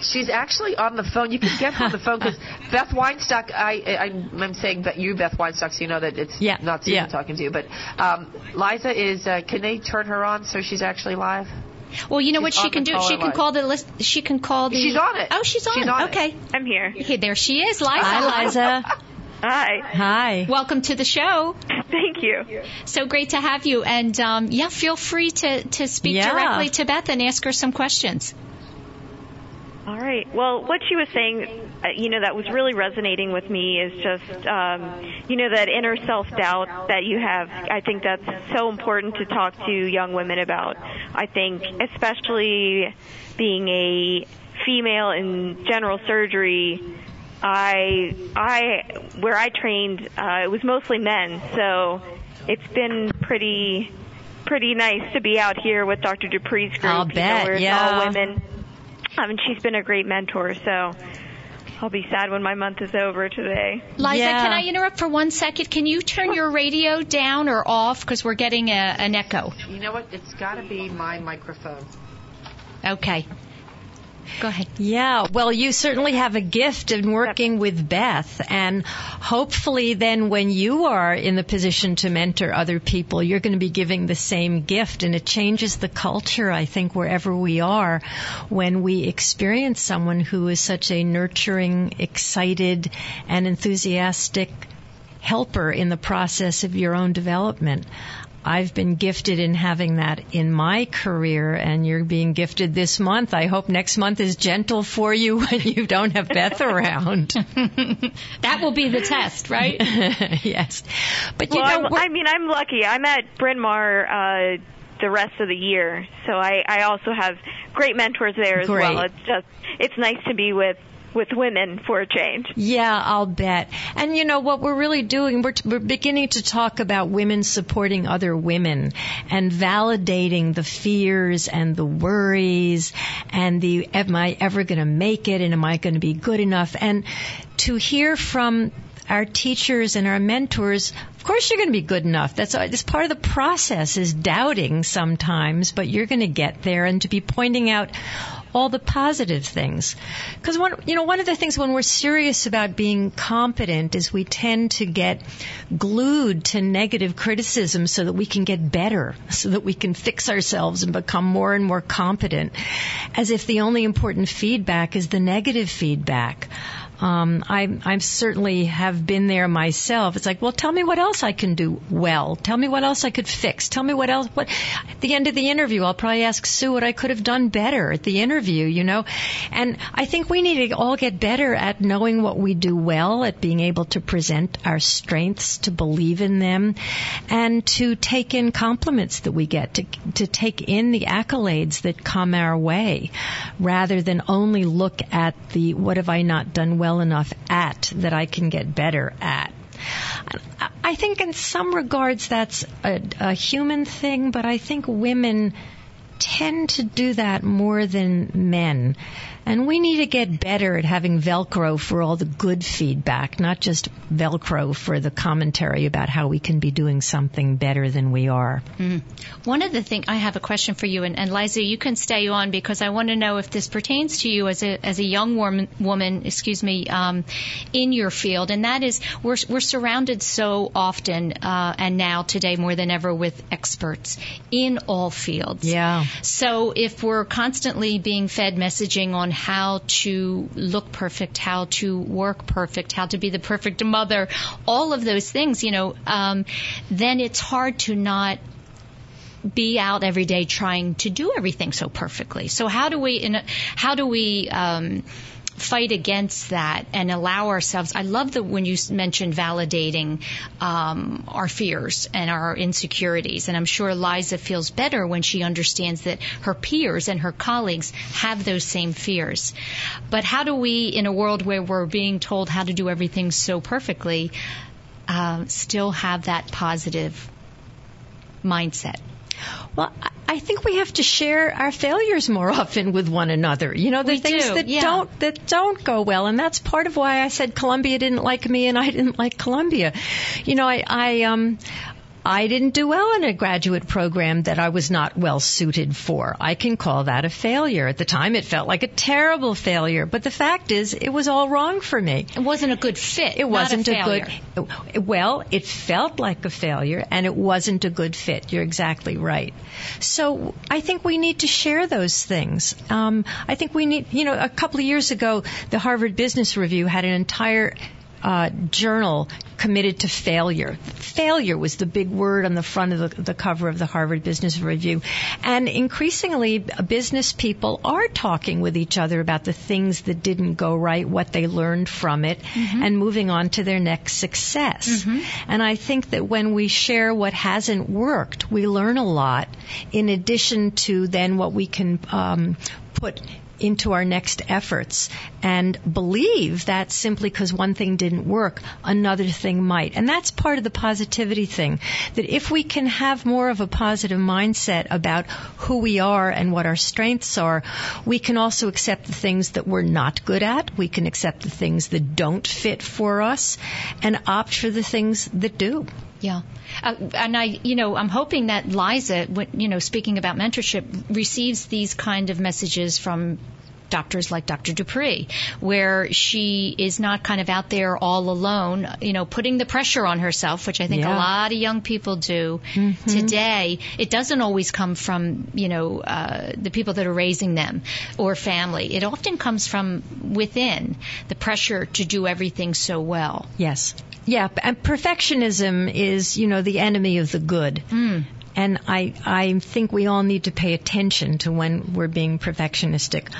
She's actually on the phone. You can get her on the phone because Beth Weinstock. I, I I'm saying that you, Beth Weinstock, so you know that it's yeah. not Susan yeah. talking to you. But um, Liza is. Uh, can they turn her on so she's actually live? Well, you know she's what she can do? She can line. call the list. She can call the. She's on it. Oh, she's on. She's on okay, it. I'm here. Hey, there she is, Liza. Hi, Liza. Hi. Hi. Welcome to the show. Thank you. So great to have you. And um, yeah, feel free to, to speak Yeah. directly to Beth and ask her some questions. All right. Well, what she was saying, uh, you know, that was really resonating with me is just, um, you know, that inner self-doubt that you have. I think that's so important to talk to young women about. I think, especially being a female in general surgery, I, I, where I trained, uh, it was mostly men, so it's been pretty, pretty nice to be out here with Dr. Dupree's group. I'll you bet, know, where it's yeah. all women. I mean, she's been a great mentor, so I'll be sad when my month is over today. Liza, Yeah. can I interrupt for one second? Can you turn your radio down or off because we're getting a, an echo? You know what? It's got to be my microphone. Okay. Go ahead. Yeah, well, you certainly have a gift in working with Beth, and hopefully, then when you are in the position to mentor other people, you're going to be giving the same gift, and it changes the culture, I think, wherever we are when we experience someone who is such a nurturing, excited, and enthusiastic helper in the process of your own development. I've been gifted in having that in my career, and you're being gifted this month. I hope next month is gentle for you when you don't have Beth around. that will be the test, right? yes. But you well, know, I'm, I mean, I'm lucky. I'm at Bryn Mawr uh, the rest of the year, so I, I also have great mentors there as Great. well. It's just it's nice to be with with women for a change. Yeah, I'll bet. And you know what we're really doing? We're, we're beginning to talk about women supporting other women and validating the fears and the worries and the am I ever going to make it and am I going to be good enough? And to hear from our teachers and our mentors, of course you're going to be good enough. That's, uh, that's part of the process is doubting sometimes, but you're going to get there and to be pointing out all the positive things. Because one, you know, one of the things when we're serious about being competent is we tend to get glued to negative criticism so that we can get better, so that we can fix ourselves and become more and more competent, as if the only important feedback is the negative feedback. Um, I, I certainly have been there myself. It's like, well, tell me what else I can do well. Tell me what else I could fix. Tell me what else. What at the end of the interview, I'll probably ask Sue what I could have done better at the interview. You know, and I think we need to all get better at knowing what we do well, at being able to present our strengths, to believe in them, and to take in compliments that we get, to to take in the accolades that come our way, rather than only look at the what have I not done well enough at that I can get better at. I think in some regards that's a, a human thing, but I think women tend to do that more than men. And we need to get better at having Velcro for all the good feedback, not just Velcro for the commentary about how we can be doing something better than we are. Mm. One of the things I have a question for you, and, and Liza, you can stay on because I want to know if this pertains to you as a as a young woman, woman excuse me, um, in your field, and that is we're we're surrounded so often uh, and now today more than ever with experts in all fields. Yeah. So if we're constantly being fed messaging on how to look perfect, how to work perfect, how to be the perfect mother, all of those things, you know, um, then it's hard to not be out every day trying to do everything so perfectly. So how do we, in a, how do we, um, fight against that and allow ourselves. I love the when you mentioned validating um, our fears and our insecurities, and I'm sure Liza feels better when she understands that her peers and her colleagues have those same fears. But how do we, in a world where we're being told how to do everything so perfectly, uh, still have that positive mindset? Well, I think we have to share our failures more often with one another. You know, the We things do, that yeah. don't that don't go well, and that's part of why I said Columbia didn't like me and I didn't like Columbia. You know, I, I um. I didn't do well in a graduate program that I was not well suited for. I can call that a failure. At the time, it felt like a terrible failure, but the fact is, it was all wrong for me. It wasn't a good fit. It wasn't a, a, good. Well, it felt like a failure, and it wasn't a good fit. You're exactly right. So I think we need to share those things. Um, I think we need, you know, a couple of years ago, the Harvard Business Review had an entire uh, journal committed to failure. Failure was the big word on the front of the, the cover of the Harvard Business Review. And increasingly, business people are talking with each other about the things that didn't go right, what they learned from it, and moving on to their next success. And I think that when we share what hasn't worked, we learn a lot in addition to then what we can um, put into our next efforts and believe that simply because one thing didn't work, another thing might. And that's part of the positivity thing. That if we can have more of a positive mindset about who we are and what our strengths are, we can also accept the things that we're not good at. We can accept the things that don't fit for us and opt for the things that do. Yeah. Uh, and I, you know, I'm hoping that Liza, you know, speaking about mentorship, receives these kind of messages from doctors like Dr. Dupree, where she is not kind of out there all alone, you know, putting the pressure on herself, which I think Yeah. a lot of young people do today. It doesn't always come from, you know, uh, the people that are raising them or family. It often comes from within the pressure to do everything so well. Yes. Yeah, and perfectionism is, you know, the enemy of the good. Hmm. And I, I think we all need to pay attention to when we're being perfectionistic.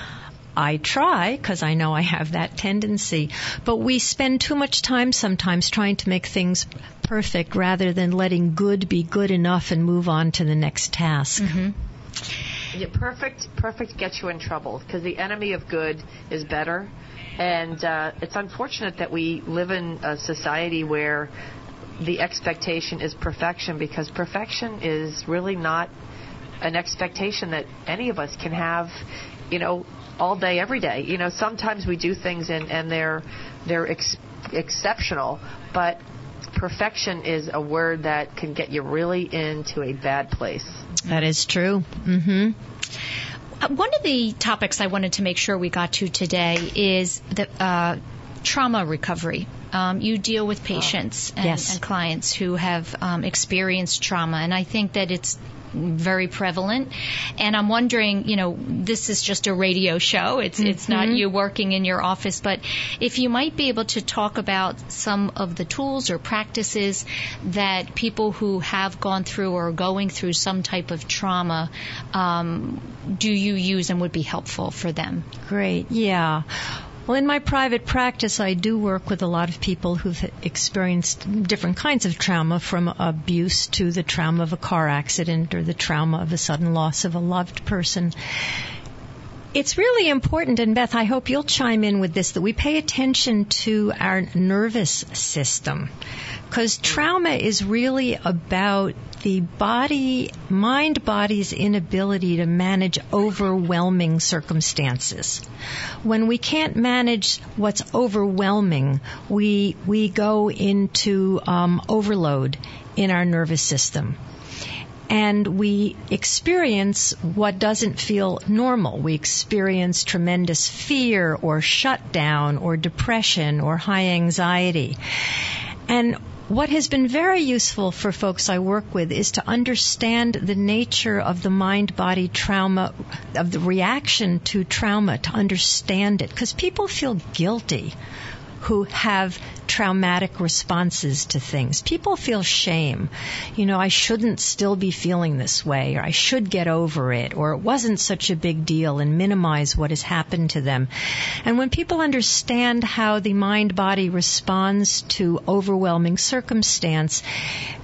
I try because I know I have that tendency, but we spend too much time sometimes trying to make things perfect rather than letting good be good enough and move on to the next task. Mm-hmm. Yeah, perfect, perfect gets you in trouble because the enemy of good is better, and uh, it's unfortunate that we live in a society where the expectation is perfection because perfection is really not an expectation that any of us can have, you know, all day, every day. You know, sometimes we do things and, and they're they're ex- exceptional, but perfection is a word that can get you really into a bad place. That is true. hmm Uh, One of the topics I wanted to make sure we got to today is the uh, trauma recovery. Um, you deal with patients and, Yes. and clients who have um, experienced trauma, and I think that it's very prevalent. And I'm wondering, you know, this is just a radio show. It's it's not you working in your office, but if you might be able to talk about some of the tools or practices that people who have gone through or are going through some type of trauma um, do you use and would be helpful for them? Great. Yeah. Well, in my private practice, I do work with a lot of people who've experienced different kinds of trauma, from abuse to the trauma of a car accident or the trauma of a sudden loss of a loved person. It's really important, and Beth, I hope you'll chime in with this, that we pay attention to our nervous system. Because trauma is really about the body, mind body's inability to manage overwhelming circumstances. When we can't manage what's overwhelming, we, we go into um, overload in our nervous system and we experience what doesn't feel normal. We experience tremendous fear or shutdown or depression or high anxiety. And what has been very useful for folks I work with is to understand the nature of the mind body trauma, of the reaction to trauma, to understand it. Because people feel guilty who have traumatic responses to things. People feel shame. You know, I shouldn't still be feeling this way, or I should get over it, or it wasn't such a big deal, and minimize what has happened to them. And when people understand how the mind body responds to overwhelming circumstance,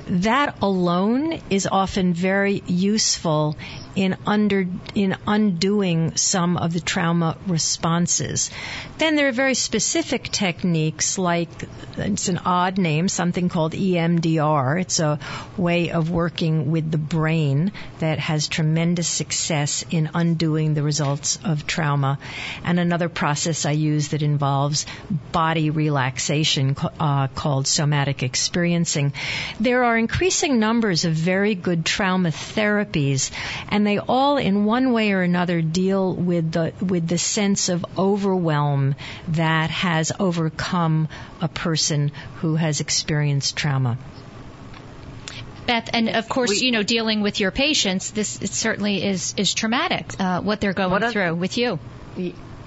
that alone is often very useful in under in undoing some of the trauma responses. Then there are very specific techniques like it's an odd name, something called EMDR. It's a way of working with the brain that has tremendous success in undoing the results of trauma. And another process I use that involves body relaxation uh, called somatic experiencing. There are increasing numbers of very good trauma therapies, and they all, in one way or another, deal with the with the sense of overwhelm that has overcome a person who has experienced trauma. Beth, and of course, you know, dealing with your patients, this it certainly is is traumatic. Uh, what they're going What a- through with you.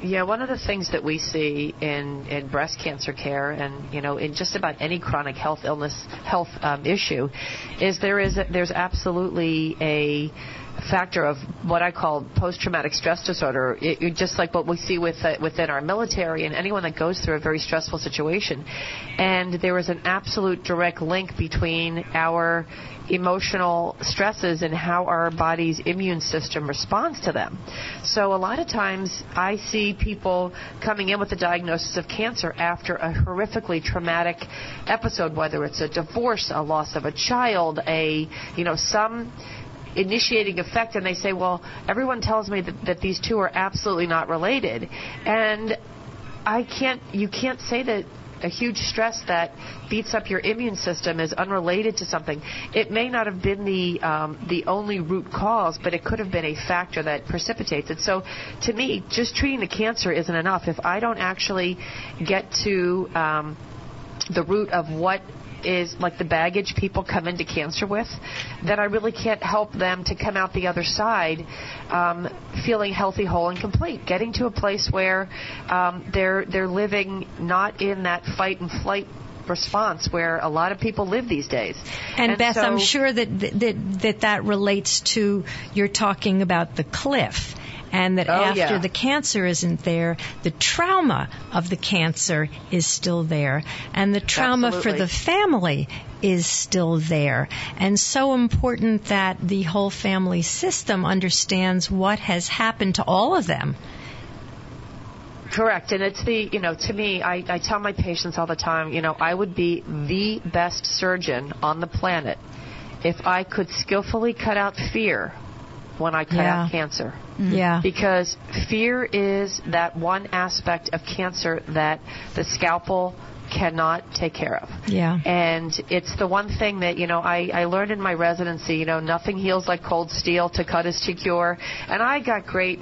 Yeah, one of the things that we see in, in breast cancer care and you know in just about any chronic health illness health um, issue is there is a, there's absolutely a factor of what I call post-traumatic stress disorder, it, it- just like what we see with uh, within our military and anyone that goes through a very stressful situation. And there is an absolute direct link between our emotional stresses and how our body's immune system responds to them. So a lot of times I see people coming in with a diagnosis of cancer after a horrifically traumatic episode, whether it's a divorce, a loss of a child, a, you know, some initiating effect and they say, well, everyone tells me that, that these two are absolutely not related. And I can't, you can't say that a huge stress that beats up your immune system is unrelated to something. It may not have been the um, the only root cause, but it could have been a factor that precipitates it. So, to me, just treating the cancer isn't enough. If I don't actually get to um, the root of what is like the baggage people come into cancer with, then I really can't help them to come out the other side um, feeling healthy, whole, and complete. Getting to a place where um, they're they're living not in that fight and flight response where a lot of people live these days. And, And Beth, so- I'm sure that, that that that relates to you're talking about the cliff. And that Oh, after yeah. the cancer isn't there, the trauma of the cancer is still there. And the trauma for the family is still there. And so important that the whole family system understands what has happened to all of them. Correct, and it's the you know to me I, I tell my patients all the time you know I would be the best surgeon on the planet if I could skillfully cut out fear when I cut Yeah. out cancer mm-hmm. Yeah. because fear is that one aspect of cancer that the scalpel cannot take care of. Yeah. And it's the one thing that, you know, I, I learned in my residency, you know, nothing heals like cold steel, to cut is to cure. And I got great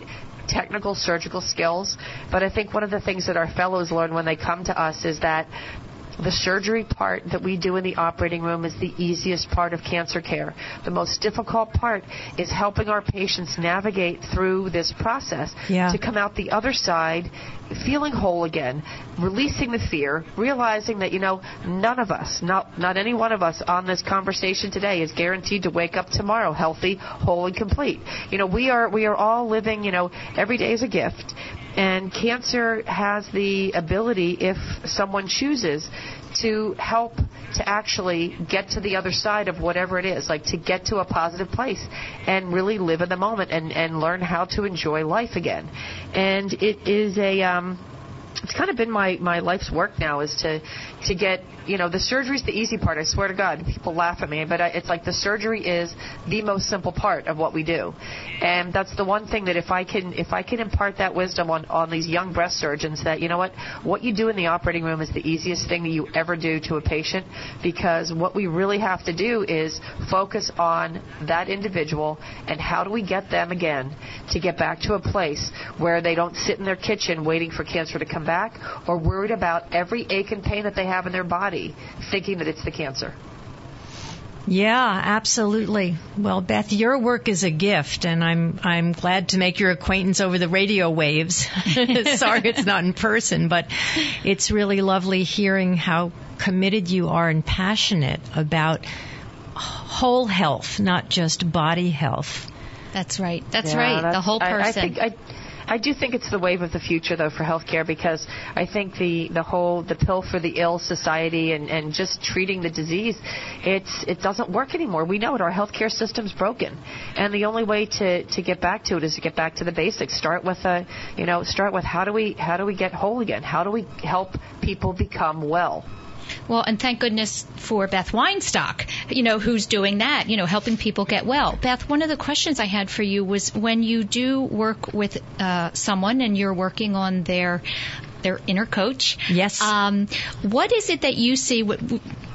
technical surgical skills, but I think one of the things that our fellows learn when they come to us is that the surgery part that we do in the operating room is the easiest part of cancer care. The most difficult part is helping our patients navigate through this process Yeah. to come out the other side feeling whole again, releasing the fear, realizing that you know none of us, not not any one of us on this conversation today is guaranteed to wake up tomorrow healthy, whole and complete. You know, we are we are all living, you know, every day is a gift. And cancer has the ability, if someone chooses, to help to actually get to the other side of whatever it is, like to get to a positive place and really live in the moment and, and learn how to enjoy life again. And it is a, um, it's kind of been my, my life's work now is to, to get, you know, the surgery's the easy part. I swear to God, people laugh at me, but I, it's like the surgery is the most simple part of what we do. And that's the one thing that if I can, if I can impart that wisdom on, on these young breast surgeons that, you know what, what you do in the operating room is the easiest thing that you ever do to a patient because what we really have to do is focus on that individual and how do we get them again to get back to a place where they don't sit in their kitchen waiting for cancer to come back or worried about every ache and pain that they have in their body thinking that it's the cancer. Yeah, absolutely. Well, Beth, your work is a gift, and I'm I'm glad to make your acquaintance over the radio waves. Sorry, it's not in person, but it's really lovely hearing how committed you are and passionate about whole health, not just body health. That's right. That's Yeah, right. the that's- whole I- person. I, think I, I do think it's the wave of the future, though, for healthcare because I think the the whole the pill for the ill society and and just treating the disease, it's it doesn't work anymore. We know it. Our healthcare system's broken, and the only way to to get back to it is to get back to the basics. Start with a you know start with how do we how do we get whole again? How do we help people become well? Well, and thank goodness for Beth Weinstock, you know, who's doing that, you know, helping people get well. Beth, one of the questions I had for you was when you do work with uh, someone and you're working on their their inner coach. Yes. Um, what is it that you see?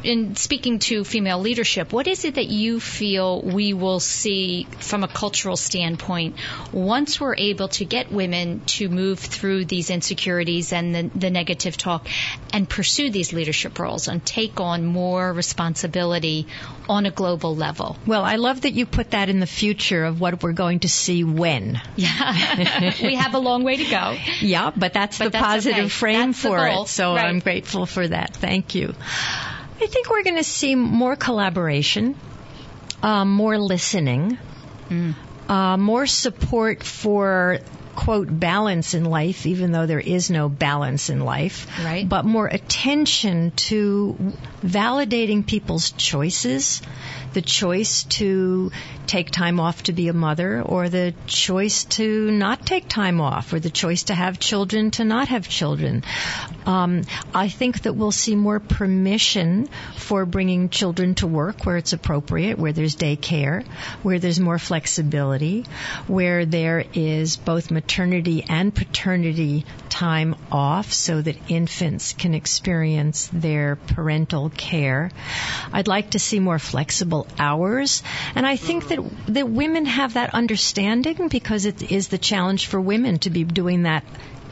In speaking to female leadership, what is it that you feel we will see from a cultural standpoint once we're able to get women to move through these insecurities and the, the negative talk and pursue these leadership roles and take on more responsibility on a global level? Well, I love that you put that in the future of what we're going to see when. Yeah, we have a long way to go. Yeah, but that's But the that's positive okay. frame That's for it. So Right. I'm grateful for that. Thank you. I think we're going to see more collaboration, uh, more listening, Mm. uh, more support for quote balance in life, even though there is no balance in life. Right. But more attention to validating people's choices, the choice to take time off to be a mother, or the choice to not take time off, or the choice to have children to not have children. Um, I think that we'll see more permission for bringing children to work where it's appropriate, where there's daycare, where there's more flexibility, where there is both maternity maternity and paternity time off so that infants can experience their parental care. I'd like to see more flexible hours. And I think that, that women have that understanding because it is the challenge for women to be doing that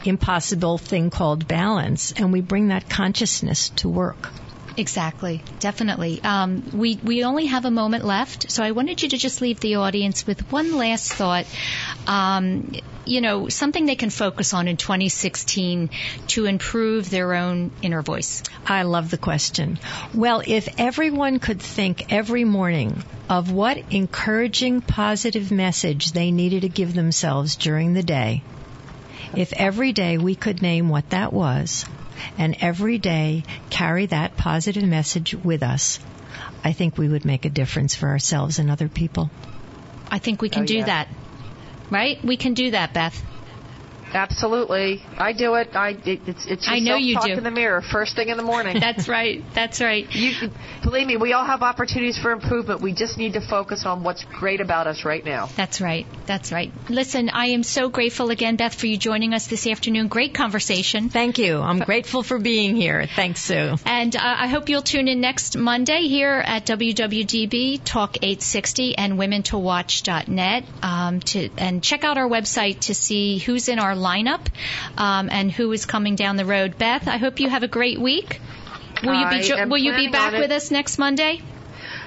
impossible thing called balance. And we bring that consciousness to work. Exactly, definitely. Um, we we only have a moment left, so I wanted you to just leave the audience with one last thought. Um, you know, something they can focus on in 2016 to improve their own inner voice. I love the question. Well, if everyone could think every morning of what encouraging, positive message they needed to give themselves during the day, if every day we could name what that was and every day carry that positive message with us, I think we would make a difference for ourselves and other people. I think we can Oh, do yeah. that. Right? We can do that, Beth. Absolutely, I do it. I it, it's it's I know you talk do. in the mirror first thing in the morning. That's right. That's right. you believe me, we all have opportunities for improvement. We just need to focus on what's great about us right now. That's right. That's right. Listen, I am so grateful again, Beth, for you joining us this afternoon. Great conversation. Thank you. I'm grateful for being here. Thanks, Sue. And uh, I hope you'll tune in next Monday here at WWDB Talk 860 and WomenToWatch.net um, to and check out our website to see who's in our lineup um, and who is coming down the road. Beth, I hope you have a great week. Will you be jo- Will you be back with us next Monday?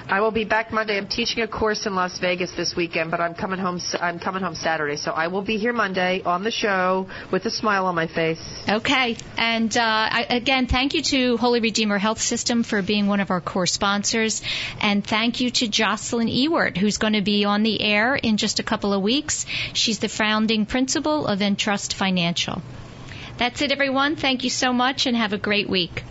I will be back Monday. I'm teaching a course in Las Vegas this weekend, but I'm coming home. I'm coming home Saturday, so I will be here Monday on the show with a smile on my face. Okay. And uh, I, again, thank you to Holy Redeemer Health System for being one of our core sponsors. And thank you to Jocelyn Ewart, who's going to be on the air in just a couple of weeks. She's the founding principal of Entrust Financial. That's it, everyone. Thank you so much and have a great week.